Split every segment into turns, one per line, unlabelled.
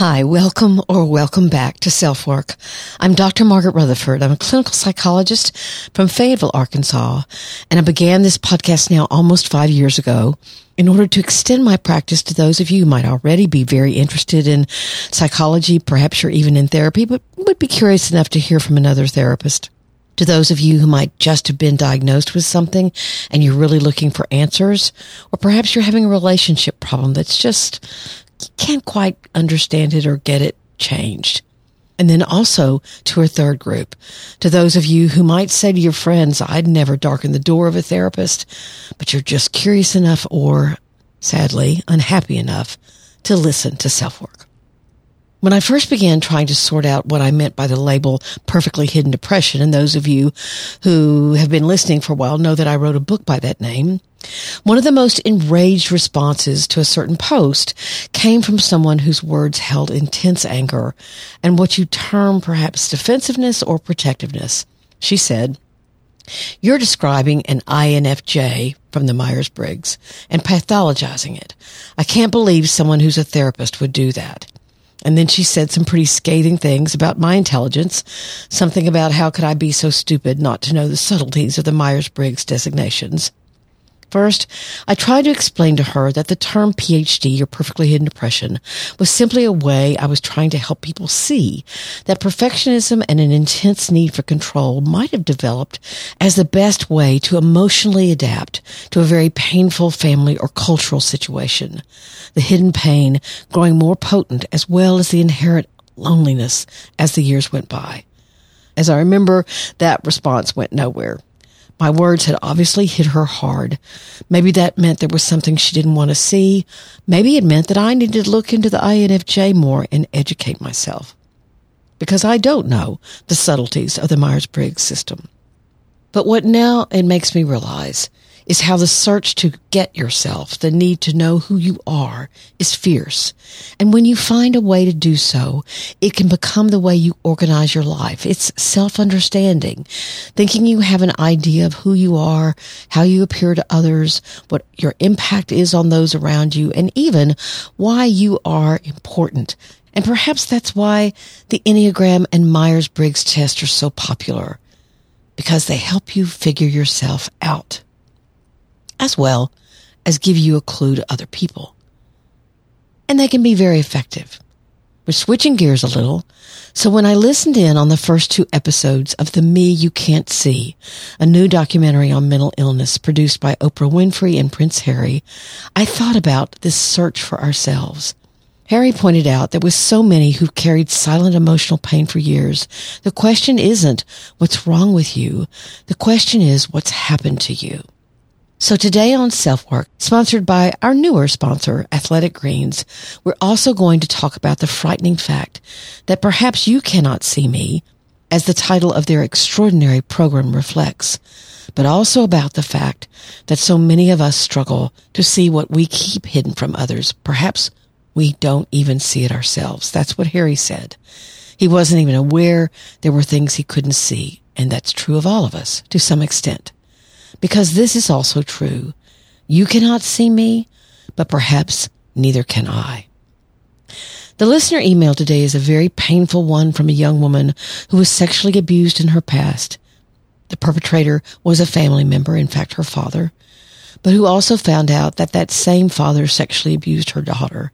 Hi, welcome or welcome back to Self Work. I'm Dr. Margaret Rutherford. I'm a clinical psychologist from Fayetteville, Arkansas, and I began this podcast now almost five years ago in order to extend my practice to those of you who might already be very interested in psychology, perhaps you're even in therapy, but would be curious enough to hear from another therapist. To those of you who might just have been diagnosed with something and you're really looking for answers, or perhaps you're having a relationship problem that's just can't quite understand it or get it changed. And then also to a third group, to those of you who might say to your friends, I'd never darken the door of a therapist, but you're just curious enough or sadly unhappy enough to listen to self work. When I first began trying to sort out what I meant by the label perfectly hidden depression, and those of you who have been listening for a while know that I wrote a book by that name, one of the most enraged responses to a certain post came from someone whose words held intense anger and what you term perhaps defensiveness or protectiveness. She said, you're describing an INFJ from the Myers-Briggs and pathologizing it. I can't believe someone who's a therapist would do that. And then she said some pretty scathing things about my intelligence, something about how could I be so stupid not to know the subtleties of the Myers-Briggs designations. First, I tried to explain to her that the term PhD or perfectly hidden depression was simply a way I was trying to help people see that perfectionism and an intense need for control might have developed as the best way to emotionally adapt to a very painful family or cultural situation. The hidden pain growing more potent as well as the inherent loneliness as the years went by. As I remember, that response went nowhere. My words had obviously hit her hard. Maybe that meant there was something she didn't want to see. Maybe it meant that I needed to look into the INFJ more and educate myself. Because I don't know the subtleties of the Myers-Briggs system. But what now it makes me realize is how the search to get yourself, the need to know who you are, is fierce. And when you find a way to do so, it can become the way you organize your life. It's self-understanding, thinking you have an idea of who you are, how you appear to others, what your impact is on those around you, and even why you are important. And perhaps that's why the Enneagram and Myers-Briggs test are so popular because they help you figure yourself out as well as give you a clue to other people. And they can be very effective. We're switching gears a little. So when I listened in on the first two episodes of The Me You Can't See, a new documentary on mental illness produced by Oprah Winfrey and Prince Harry, I thought about this search for ourselves. Harry pointed out that with so many who've carried silent emotional pain for years, the question isn't what's wrong with you. The question is what's happened to you. So today on Self Work, sponsored by our newer sponsor, Athletic Greens, we're also going to talk about the frightening fact that perhaps you cannot see me, as the title of their extraordinary program reflects, but also about the fact that so many of us struggle to see what we keep hidden from others. Perhaps we don't even see it ourselves. That's what Harry said. He wasn't even aware there were things he couldn't see, and that's true of all of us to some extent because this is also true. You cannot see me, but perhaps neither can I. The listener email today is a very painful one from a young woman who was sexually abused in her past. The perpetrator was a family member, in fact, her father, but who also found out that that same father sexually abused her daughter.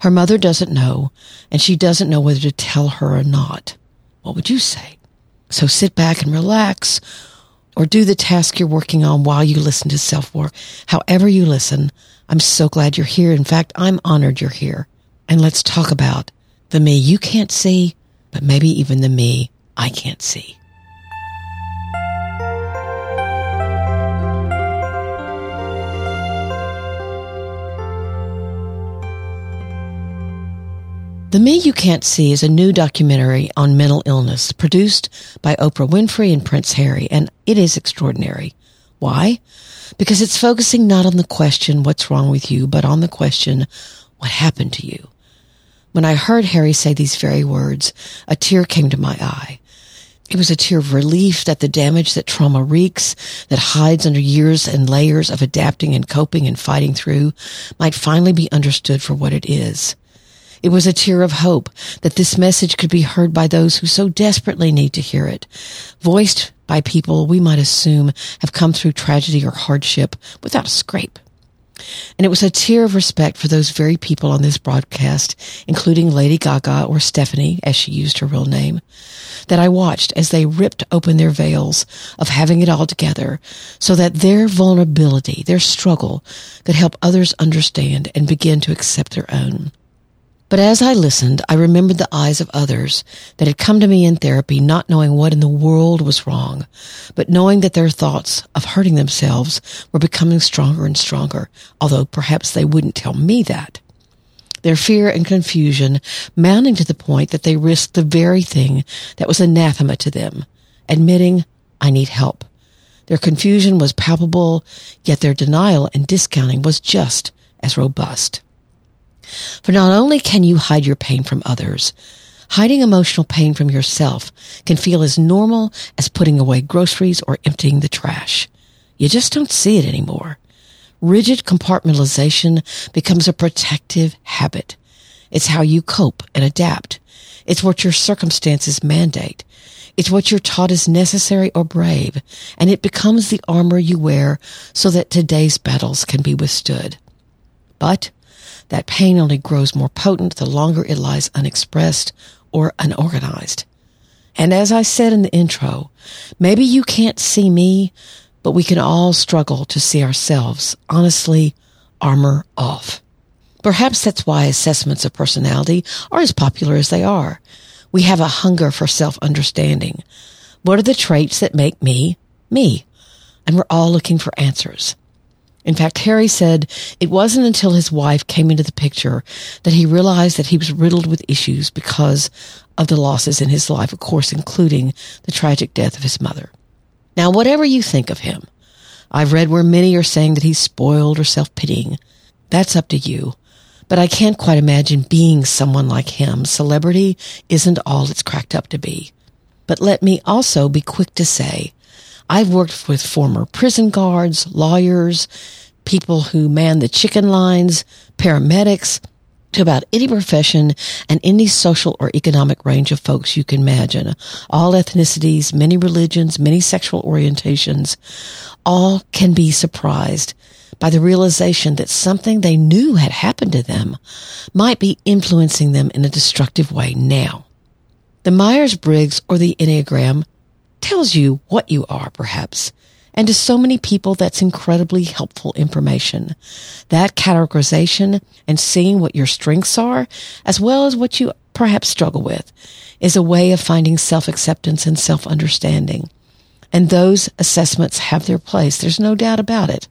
Her mother doesn't know, and she doesn't know whether to tell her or not. What would you say? So sit back and relax or do the task you're working on while you listen to self work. However you listen, I'm so glad you're here. In fact, I'm honored you're here. And let's talk about the me you can't see, but maybe even the me I can't see. The Me You Can't See is a new documentary on mental illness produced by Oprah Winfrey and Prince Harry, and it is extraordinary. Why? Because it's focusing not on the question, what's wrong with you, but on the question, what happened to you? When I heard Harry say these very words, a tear came to my eye. It was a tear of relief that the damage that trauma wreaks, that hides under years and layers of adapting and coping and fighting through, might finally be understood for what it is. It was a tear of hope that this message could be heard by those who so desperately need to hear it, voiced by people we might assume have come through tragedy or hardship without a scrape. And it was a tear of respect for those very people on this broadcast, including Lady Gaga or Stefani, as she used her real name, that I watched as they ripped open their veils of having it all together so that their vulnerability, their struggle could help others understand and begin to accept their own. But as I listened, I remembered the eyes of others that had come to me in therapy not knowing what in the world was wrong, but knowing that their thoughts of hurting themselves were becoming stronger and stronger, although perhaps they wouldn't tell me that. Their fear and confusion mounting to the point that they risked the very thing that was anathema to them, admitting, I need help. Their confusion was palpable, yet their denial and discounting was just as robust. For not only can you hide your pain from others, hiding emotional pain from yourself can feel as normal as putting away groceries or emptying the trash. You just don't see it anymore. Rigid compartmentalization becomes a protective habit. It's how you cope and adapt. It's what your circumstances mandate. It's what you're taught is necessary or brave, and it becomes the armor you wear so that today's battles can be withstood. But that pain only grows more potent the longer it lies unexpressed or unorganized. And as I said in the intro, maybe you can't see me, but we can all struggle to see ourselves. Honestly, armor off. Perhaps that's why assessments of personality are as popular as they are. We have a hunger for self-understanding. What are the traits that make me me? And we're all looking for answers. In fact, Harry said it wasn't until his wife came into the picture that he realized that he was riddled with issues because of the losses in his life, of course, including the tragic death of his mother. Now, whatever you think of him, I've read where many are saying that he's spoiled or self-pitying. That's up to you. But I can't quite imagine being someone like him. Celebrity isn't all it's cracked up to be. But let me also be quick to say I've worked with former prison guards, lawyers, people who man the chicken lines, paramedics, to about any profession and any social or economic range of folks you can imagine. All ethnicities, many religions, many sexual orientations, all can be surprised by the realization that something they knew had happened to them might be influencing them in a destructive way now. The Myers-Briggs or the Enneagram tells you what you are, perhaps. And to so many people, that's incredibly helpful information. That categorization and seeing what your strengths are, as well as what you perhaps struggle with, is a way of finding self-acceptance and self-understanding. And those assessments have their place. There's no doubt about it.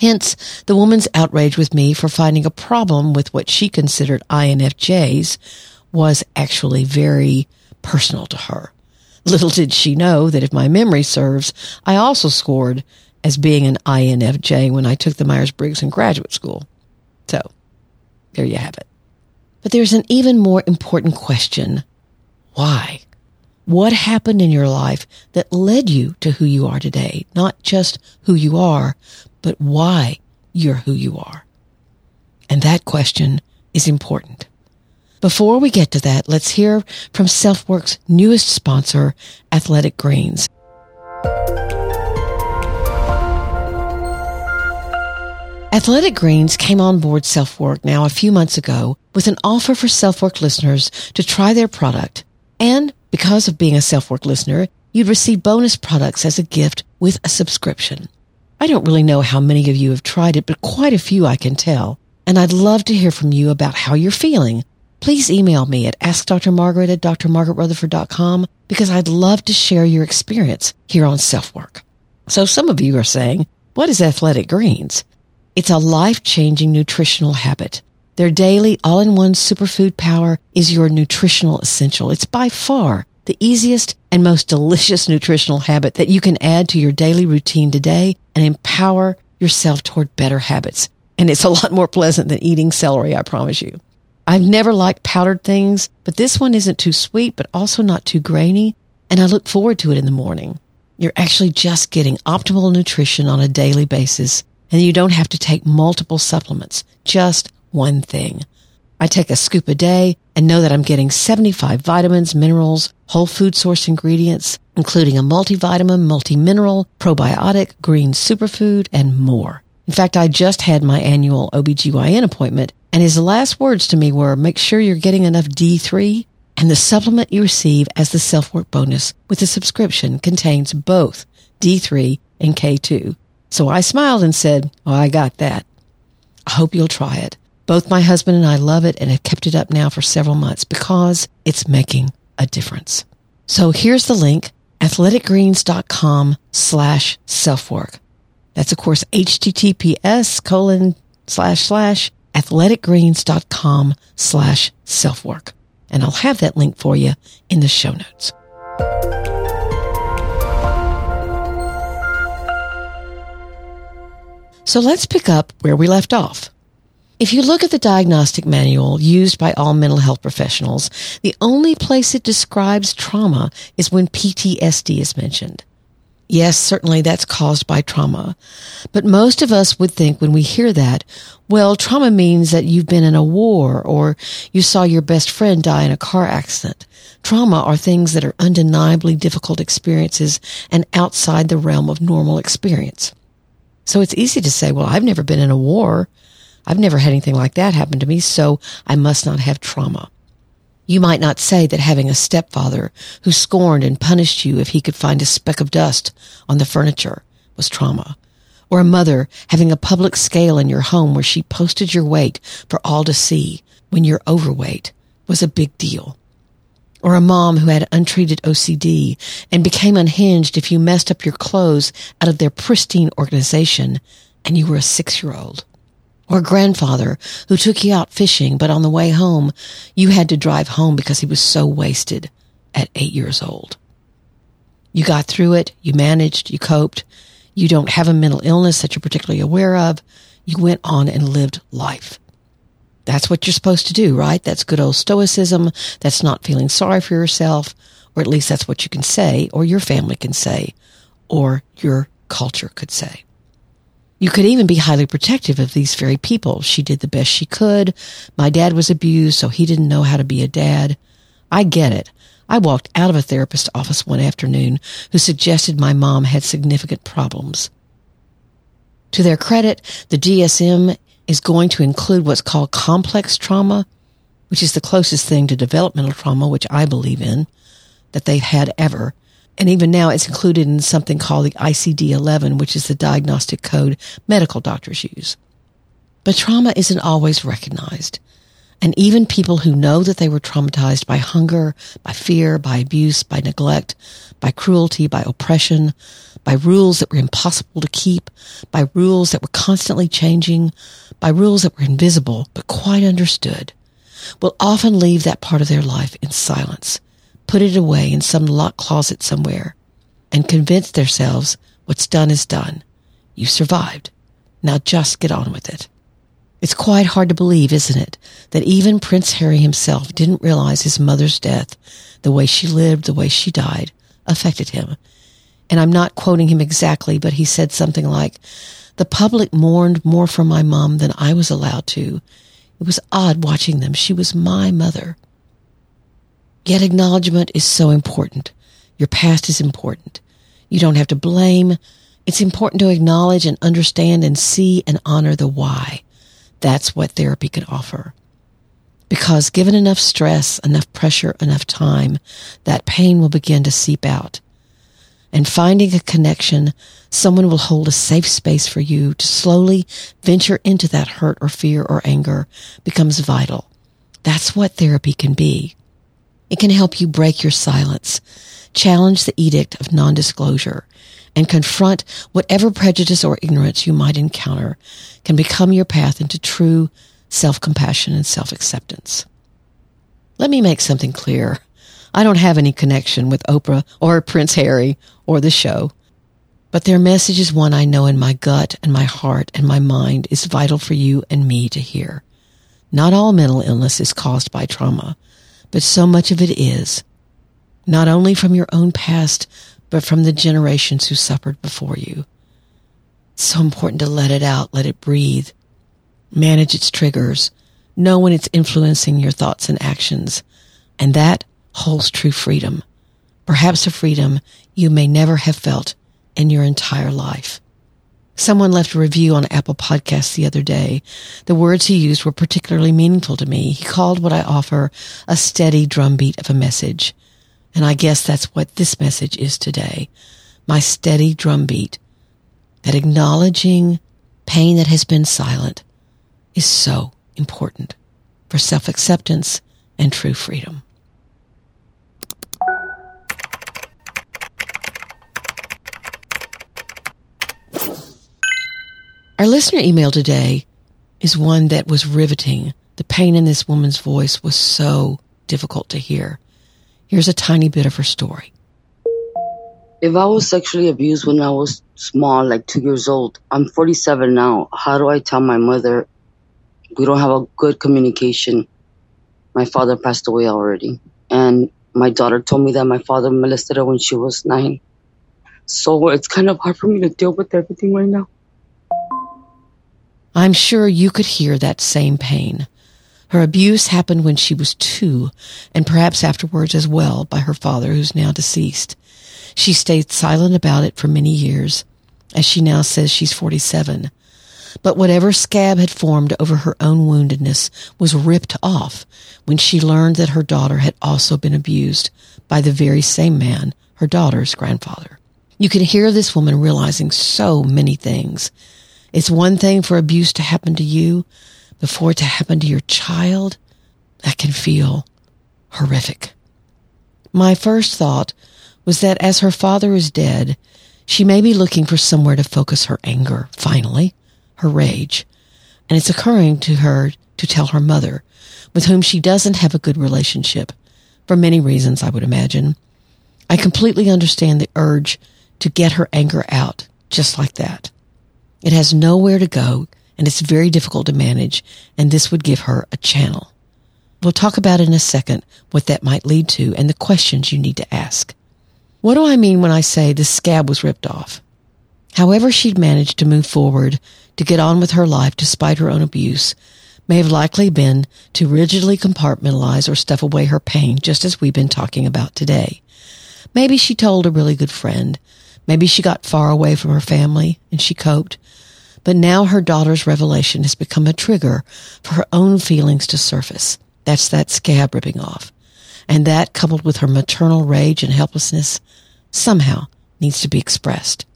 Hence, the woman's outrage with me for finding a problem with what she considered INFJs was actually very personal to her. Little did she know that if my memory serves, I also scored as being an INFJ when I took the Myers-Briggs in graduate school. So, there you have it. But there's an even more important question. Why? What happened in your life that led you to who you are today? Not just who you are, but why you're who you are. And that question is important. Before we get to that, let's hear from SelfWork's newest sponsor, Athletic Greens. Athletic Greens came on board SelfWork now a few months ago with an offer for SelfWork listeners to try their product. And because of being a SelfWork listener, you'd receive bonus products as a gift with a subscription. I don't really know how many of you have tried it, but quite a few I can tell. And I'd love to hear from you about how you're feeling please email me at askdrmargaret at drmargaretrutherford.com because I'd love to share your experience here on self-work. So some of you are saying, what is athletic greens? It's a life-changing nutritional habit. Their daily all-in-one superfood power is your nutritional essential. It's by far the easiest and most delicious nutritional habit that you can add to your daily routine today and empower yourself toward better habits. And it's a lot more pleasant than eating celery, I promise you. I've never liked powdered things, but this one isn't too sweet, but also not too grainy. And I look forward to it in the morning. You're actually just getting optimal nutrition on a daily basis, and you don't have to take multiple supplements, just one thing. I take a scoop a day and know that I'm getting 75 vitamins, minerals, whole food source ingredients, including a multivitamin, multi-mineral, probiotic, green superfood, and more. In fact, I just had my annual OBGYN appointment and his last words to me were, make sure you're getting enough D3 and the supplement you receive as the self-work bonus with the subscription contains both D3 and K2. So I smiled and said, well, I got that. I hope you'll try it. Both my husband and I love it and have kept it up now for several months because it's making a difference. So here's the link, athleticgreens.com slash self-work. That's of course https colon slash slash athleticgreens.com slash self-work. And I'll have that link for you in the show notes. So let's pick up where we left off. If you look at the diagnostic manual used by all mental health professionals, the only place it describes trauma is when PTSD is mentioned. Yes, certainly that's caused by trauma. But most of us would think when we hear that, well, trauma means that you've been in a war or you saw your best friend die in a car accident. Trauma are things that are undeniably difficult experiences and outside the realm of normal experience. So it's easy to say, well, I've never been in a war. I've never had anything like that happen to me, so I must not have trauma. You might not say that having a stepfather who scorned and punished you if he could find a speck of dust on the furniture was trauma. Or a mother having a public scale in your home where she posted your weight for all to see when you're overweight was a big deal. Or a mom who had untreated OCD and became unhinged if you messed up your clothes out of their pristine organization and you were a six year old or grandfather who took you out fishing, but on the way home, you had to drive home because he was so wasted at eight years old. You got through it. You managed. You coped. You don't have a mental illness that you're particularly aware of. You went on and lived life. That's what you're supposed to do, right? That's good old stoicism. That's not feeling sorry for yourself, or at least that's what you can say, or your family can say, or your culture could say. You could even be highly protective of these very people. She did the best she could. My dad was abused, so he didn't know how to be a dad. I get it. I walked out of a therapist's office one afternoon who suggested my mom had significant problems. To their credit, the DSM is going to include what's called complex trauma, which is the closest thing to developmental trauma, which I believe in, that they've had ever. And even now it's included in something called the ICD-11, which is the diagnostic code medical doctors use. But trauma isn't always recognized. And even people who know that they were traumatized by hunger, by fear, by abuse, by neglect, by cruelty, by oppression, by rules that were impossible to keep, by rules that were constantly changing, by rules that were invisible but quite understood, will often leave that part of their life in silence put it away in some locked closet somewhere, and convince themselves what's done is done. You survived. Now just get on with it. It's quite hard to believe, isn't it, that even Prince Harry himself didn't realize his mother's death, the way she lived, the way she died, affected him. And I'm not quoting him exactly, but he said something like, the public mourned more for my mom than I was allowed to. It was odd watching them. She was my mother. Yet acknowledgement is so important. Your past is important. You don't have to blame. It's important to acknowledge and understand and see and honor the why. That's what therapy can offer. Because given enough stress, enough pressure, enough time, that pain will begin to seep out. And finding a connection, someone will hold a safe space for you to slowly venture into that hurt or fear or anger becomes vital. That's what therapy can be. It can help you break your silence, challenge the edict of non-disclosure, and confront whatever prejudice or ignorance you might encounter can become your path into true self-compassion and self-acceptance. Let me make something clear. I don't have any connection with Oprah or Prince Harry or the show. But their message is one I know in my gut and my heart and my mind is vital for you and me to hear. Not all mental illness is caused by trauma, but so much of it is. Not only from your own past, but from the generations who suffered before you. It's so important to let it out, let it breathe, manage its triggers, know when it's influencing your thoughts and actions, and that holds true freedom. Perhaps a freedom you may never have felt in your entire life. Someone left a review on Apple Podcasts the other day. The words he used were particularly meaningful to me. He called what I offer a steady drumbeat of a message. And I guess that's what this message is today. My steady drumbeat that acknowledging pain that has been silent is so important for self-acceptance and true freedom. Our listener email today is one that was riveting. The pain in this woman's voice was so difficult to hear. Here's a tiny bit of her story.
If I was sexually abused when I was small, like two years old, I'm 47 now. How do I tell my mother we don't have a good communication? My father passed away already. And my daughter told me that my father molested her when she was nine. So it's kind of hard for me to deal with everything right now.
I'm sure you could hear that same pain. Her abuse happened when she was two, and perhaps afterwards as well by her father, who's now deceased. She stayed silent about it for many years, as she now says she's 47. But whatever scab had formed over her own woundedness was ripped off when she learned that her daughter had also been abused by the very same man, her daughter's grandfather. You can hear this woman realizing so many things it's one thing for abuse to happen to you, before it to happen to your child, that can feel horrific. My first thought was that as her father is dead, she may be looking for somewhere to focus her anger, finally, her rage. And it's occurring to her to tell her mother, with whom she doesn't have a good relationship, for many reasons, I would imagine. I completely understand the urge to get her anger out just like that. It has nowhere to go and it's very difficult to manage and this would give her a channel. We'll talk about in a second what that might lead to and the questions you need to ask. What do I mean when I say the scab was ripped off? However she'd managed to move forward to get on with her life despite her own abuse may have likely been to rigidly compartmentalize or stuff away her pain just as we've been talking about today. Maybe she told a really good friend. Maybe she got far away from her family and she coped. But now her daughter's revelation has become a trigger for her own feelings to surface. That's that scab ripping off. And that, coupled with her maternal rage and helplessness, somehow needs to be expressed.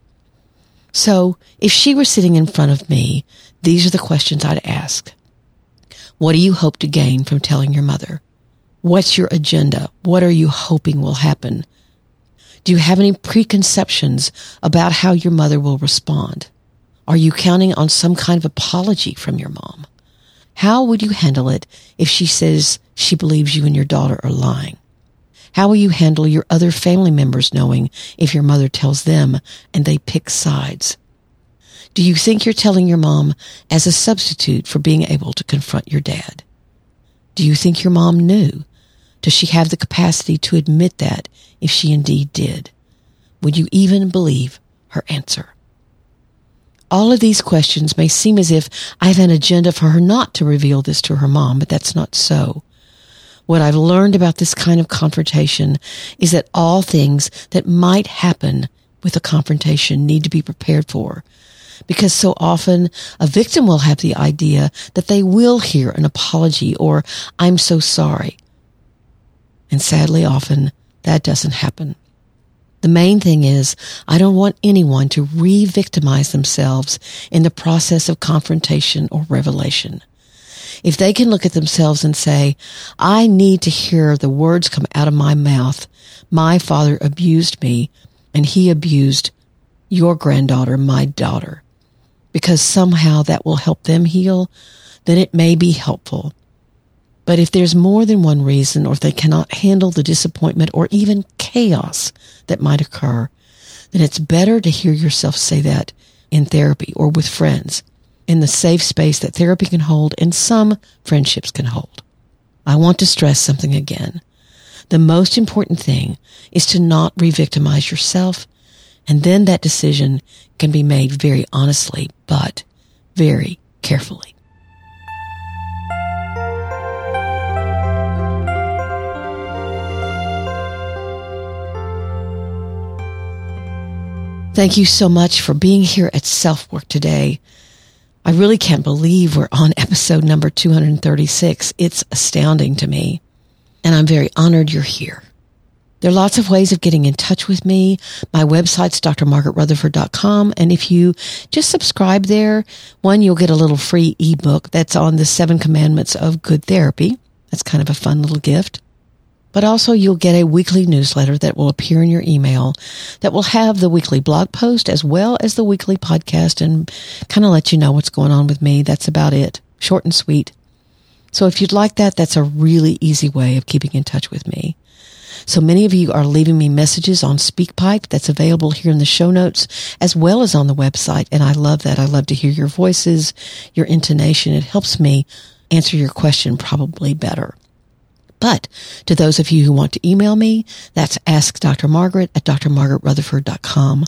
So, if she were sitting in front of me, these are the questions I'd ask. What do you hope to gain from telling your mother? What's your agenda? What are you hoping will happen? Do you have any preconceptions about how your mother will respond? Are you counting on some kind of apology from your mom? How would you handle it if she says she believes you and your daughter are lying? How will you handle your other family members knowing if your mother tells them and they pick sides? Do you think you're telling your mom as a substitute for being able to confront your dad? Do you think your mom knew? Does she have the capacity to admit that if she indeed did? Would you even believe her answer? All of these questions may seem as if I have an agenda for her not to reveal this to her mom, but that's not so. What I've learned about this kind of confrontation is that all things that might happen with a confrontation need to be prepared for. Because so often a victim will have the idea that they will hear an apology or I'm so sorry. And sadly often that doesn't happen. The main thing is I don't want anyone to re-victimize themselves in the process of confrontation or revelation. If they can look at themselves and say, I need to hear the words come out of my mouth. My father abused me and he abused your granddaughter, my daughter, because somehow that will help them heal, then it may be helpful. But if there's more than one reason or if they cannot handle the disappointment or even chaos that might occur, then it's better to hear yourself say that in therapy or with friends in the safe space that therapy can hold and some friendships can hold. I want to stress something again. The most important thing is to not re-victimize yourself. And then that decision can be made very honestly, but very carefully. Thank you so much for being here at Self Work today. I really can't believe we're on episode number 236. It's astounding to me. And I'm very honored you're here. There are lots of ways of getting in touch with me. My website's drmargaretrutherford.com. And if you just subscribe there, one, you'll get a little free ebook that's on the seven commandments of good therapy. That's kind of a fun little gift but also you'll get a weekly newsletter that will appear in your email that will have the weekly blog post as well as the weekly podcast and kind of let you know what's going on with me. That's about it. Short and sweet. So if you'd like that, that's a really easy way of keeping in touch with me. So many of you are leaving me messages on SpeakPipe that's available here in the show notes as well as on the website. And I love that. I love to hear your voices, your intonation. It helps me answer your question probably better. But to those of you who want to email me, that's askdrmargaret at drmargaretrutherford.com.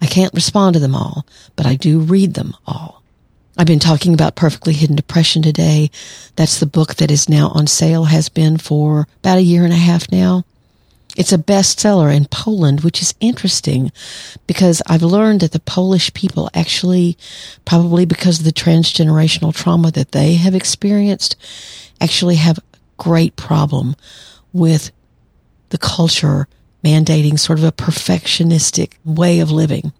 I can't respond to them all, but I do read them all. I've been talking about Perfectly Hidden Depression today. That's the book that is now on sale, has been for about a year and a half now. It's a bestseller in Poland, which is interesting because I've learned that the Polish people actually, probably because of the transgenerational trauma that they have experienced, actually have great problem with the culture mandating sort of a perfectionistic way of living.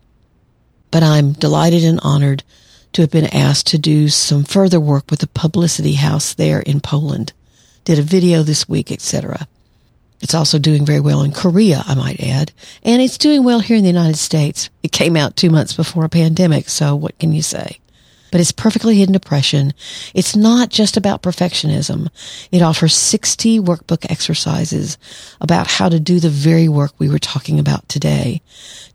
But I'm delighted and honored to have been asked to do some further work with the publicity house there in Poland. Did a video this week, etc. It's also doing very well in Korea, I might add. And it's doing well here in the United States. It came out two months before a pandemic, so what can you say? But it's perfectly hidden depression. It's not just about perfectionism. It offers 60 workbook exercises about how to do the very work we were talking about today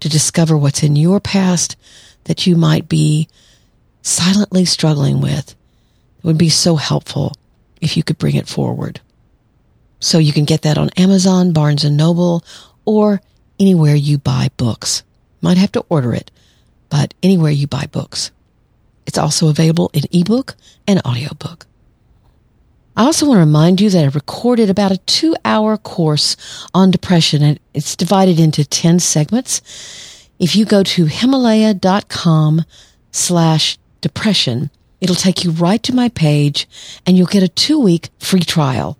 to discover what's in your past that you might be silently struggling with. It would be so helpful if you could bring it forward. So you can get that on Amazon, Barnes and Noble, or anywhere you buy books. Might have to order it, but anywhere you buy books. It's also available in ebook and audiobook. I also want to remind you that I recorded about a two hour course on depression and it's divided into 10 segments. If you go to himalaya.com slash depression, it'll take you right to my page and you'll get a two week free trial.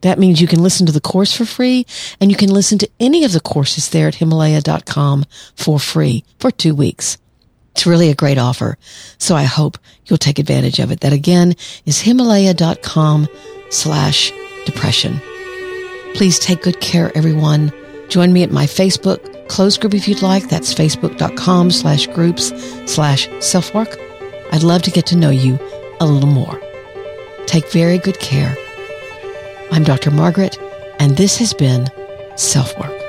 That means you can listen to the course for free and you can listen to any of the courses there at himalaya.com for free for two weeks. It's really a great offer. So I hope you'll take advantage of it. That again is Himalaya.com slash depression. Please take good care, everyone. Join me at my Facebook closed group if you'd like. That's facebook.com slash groups slash self work. I'd love to get to know you a little more. Take very good care. I'm Dr. Margaret, and this has been Self Work.